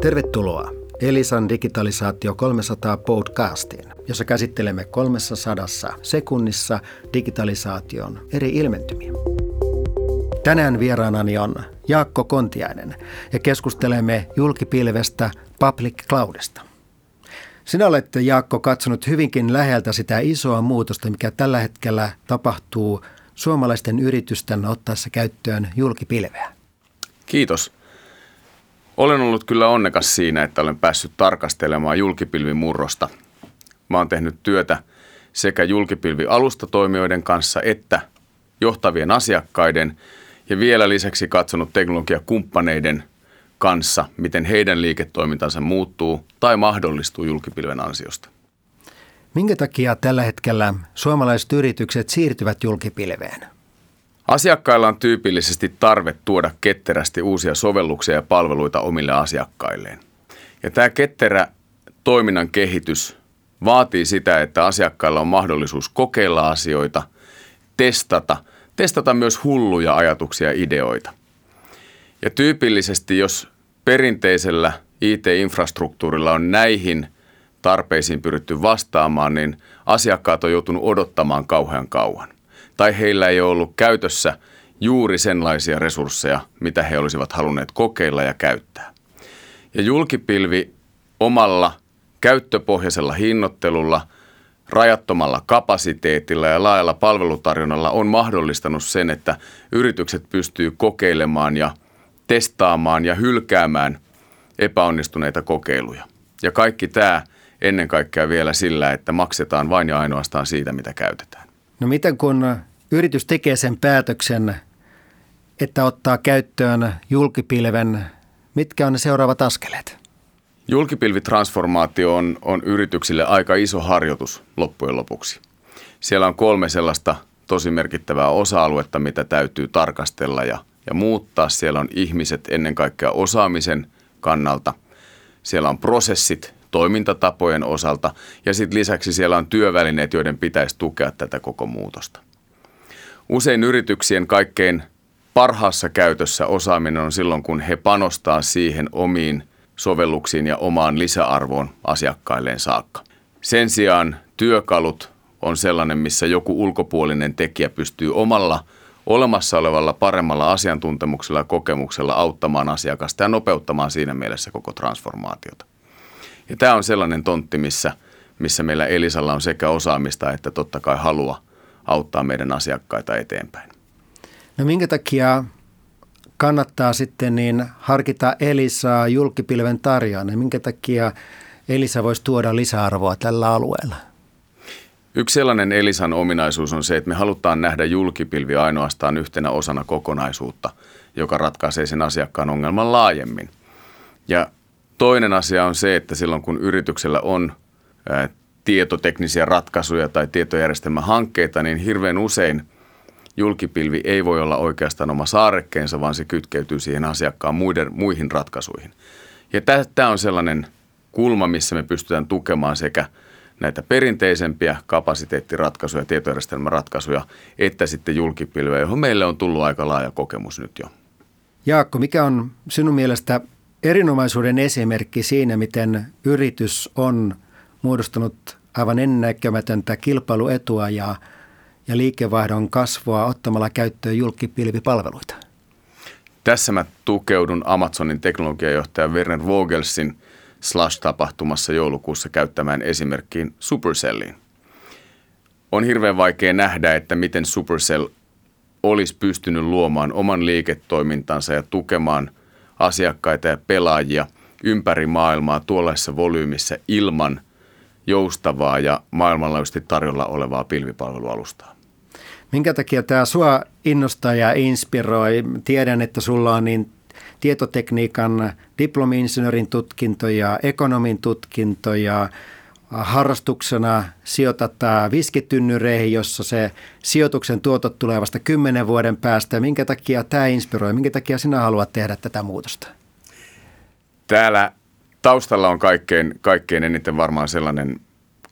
Tervetuloa Elisan digitalisaatio 300 podcastiin, jossa käsittelemme 300 sekunnissa digitalisaation eri ilmentymiä. Tänään vieraanani on Jaakko Kontiainen ja keskustelemme julkipilvestä Public Cloudista. Sinä olet, Jaakko, katsonut hyvinkin läheltä sitä isoa muutosta, mikä tällä hetkellä tapahtuu suomalaisten yritysten ottaessa käyttöön julkipilveä. Kiitos. Olen ollut kyllä onnekas siinä, että olen päässyt tarkastelemaan julkipilvin murrosta. Mä oon tehnyt työtä sekä julkipilvialustatoimijoiden kanssa että johtavien asiakkaiden ja vielä lisäksi katsonut teknologiakumppaneiden kanssa, miten heidän liiketoimintansa muuttuu tai mahdollistuu julkipilven ansiosta. Minkä takia tällä hetkellä suomalaiset yritykset siirtyvät julkipilveen? Asiakkailla on tyypillisesti tarve tuoda ketterästi uusia sovelluksia ja palveluita omille asiakkailleen. Ja tämä ketterä toiminnan kehitys vaatii sitä, että asiakkailla on mahdollisuus kokeilla asioita, testata, testata myös hulluja ajatuksia ja ideoita. Ja tyypillisesti, jos perinteisellä IT-infrastruktuurilla on näihin tarpeisiin pyritty vastaamaan, niin asiakkaat on joutunut odottamaan kauhean kauan tai heillä ei ole ollut käytössä juuri senlaisia resursseja, mitä he olisivat halunneet kokeilla ja käyttää. Ja julkipilvi omalla käyttöpohjaisella hinnoittelulla, rajattomalla kapasiteetilla ja laajalla palvelutarjonnalla on mahdollistanut sen, että yritykset pystyy kokeilemaan ja testaamaan ja hylkäämään epäonnistuneita kokeiluja. Ja kaikki tämä ennen kaikkea vielä sillä, että maksetaan vain ja ainoastaan siitä, mitä käytetään. No miten kun yritys tekee sen päätöksen, että ottaa käyttöön julkipilven, mitkä on ne seuraavat askeleet? Julkipilvitransformaatio on, on yrityksille aika iso harjoitus loppujen lopuksi. Siellä on kolme sellaista tosi merkittävää osa-aluetta, mitä täytyy tarkastella ja, ja muuttaa. Siellä on ihmiset ennen kaikkea osaamisen kannalta. Siellä on prosessit toimintatapojen osalta ja sitten lisäksi siellä on työvälineet, joiden pitäisi tukea tätä koko muutosta. Usein yrityksien kaikkein parhaassa käytössä osaaminen on silloin, kun he panostaa siihen omiin sovelluksiin ja omaan lisäarvoon asiakkailleen saakka. Sen sijaan työkalut on sellainen, missä joku ulkopuolinen tekijä pystyy omalla olemassa olevalla paremmalla asiantuntemuksella ja kokemuksella auttamaan asiakasta ja nopeuttamaan siinä mielessä koko transformaatiota. Ja tämä on sellainen tontti, missä, missä meillä Elisalla on sekä osaamista että totta kai halua auttaa meidän asiakkaita eteenpäin. No minkä takia kannattaa sitten niin harkita Elisaa julkipilven tarjoajana? Minkä takia Elisa voisi tuoda lisäarvoa tällä alueella? Yksi sellainen Elisan ominaisuus on se, että me halutaan nähdä julkipilvi ainoastaan yhtenä osana kokonaisuutta, joka ratkaisee sen asiakkaan ongelman laajemmin. Ja toinen asia on se, että silloin kun yrityksellä on tietoteknisiä ratkaisuja tai tietojärjestelmähankkeita, niin hirveän usein julkipilvi ei voi olla oikeastaan oma saarekkeensa, vaan se kytkeytyy siihen asiakkaan muiden, muihin ratkaisuihin. Ja tämä on sellainen kulma, missä me pystytään tukemaan sekä näitä perinteisempiä kapasiteettiratkaisuja, tietojärjestelmäratkaisuja, että sitten julkipilveä, johon meille on tullut aika laaja kokemus nyt jo. Jaakko, mikä on sinun mielestä erinomaisuuden esimerkki siinä, miten yritys on muodostanut aivan ennäkemätöntä kilpailuetua ja, ja liikevaihdon kasvua ottamalla käyttöön julkipilvipalveluita? Tässä mä tukeudun Amazonin teknologiajohtaja Werner Vogelsin Slash-tapahtumassa joulukuussa käyttämään esimerkkiin Supercelliin. On hirveän vaikea nähdä, että miten Supercell olisi pystynyt luomaan oman liiketoimintansa ja tukemaan asiakkaita ja pelaajia ympäri maailmaa tuollaisessa volyymissa ilman – joustavaa ja maailmanlaajuisesti tarjolla olevaa pilvipalvelualustaa. Minkä takia tämä sua innostaa ja inspiroi? Tiedän, että sulla on niin tietotekniikan diplomi-insinöörin tutkinto ja ekonomin tutkinto ja harrastuksena sijoitat viskitynnyreihin, jossa se sijoituksen tuotot tulee vasta kymmenen vuoden päästä. Minkä takia tämä inspiroi? Minkä takia sinä haluat tehdä tätä muutosta? Täällä taustalla on kaikkein, kaikkein eniten varmaan sellainen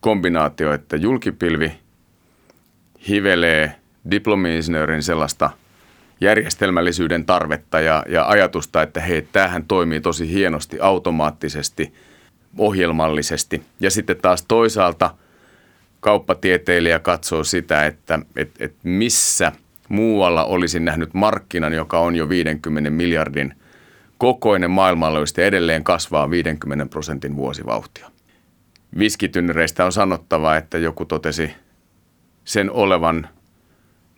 kombinaatio, että julkipilvi hivelee diplomi-insinöörin sellaista järjestelmällisyyden tarvetta ja, ja ajatusta, että hei, tämähän toimii tosi hienosti, automaattisesti, ohjelmallisesti. Ja sitten taas toisaalta kauppatieteilijä katsoo sitä, että et, et missä muualla olisi nähnyt markkinan, joka on jo 50 miljardin kokoinen maailmanlaajuisesti edelleen kasvaa 50 prosentin vuosivauhtia. Viskitynnyreistä on sanottava, että joku totesi sen olevan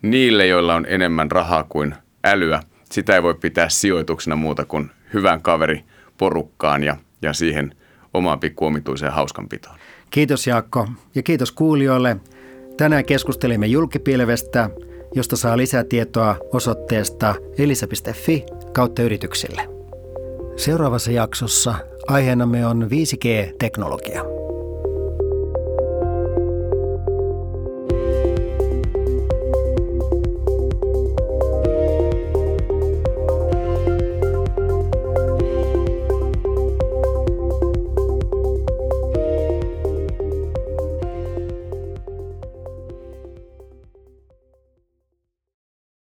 niille, joilla on enemmän rahaa kuin älyä. Sitä ei voi pitää sijoituksena muuta kuin hyvän kaveri porukkaan ja, ja siihen omaan pikkuomituiseen hauskanpitoon. Kiitos Jaakko ja kiitos kuulijoille. Tänään keskustelimme julkipilvestä, josta saa lisätietoa osoitteesta elisa.fi kautta yrityksille. Seuraavassa jaksossa aiheenamme on 5G-teknologia.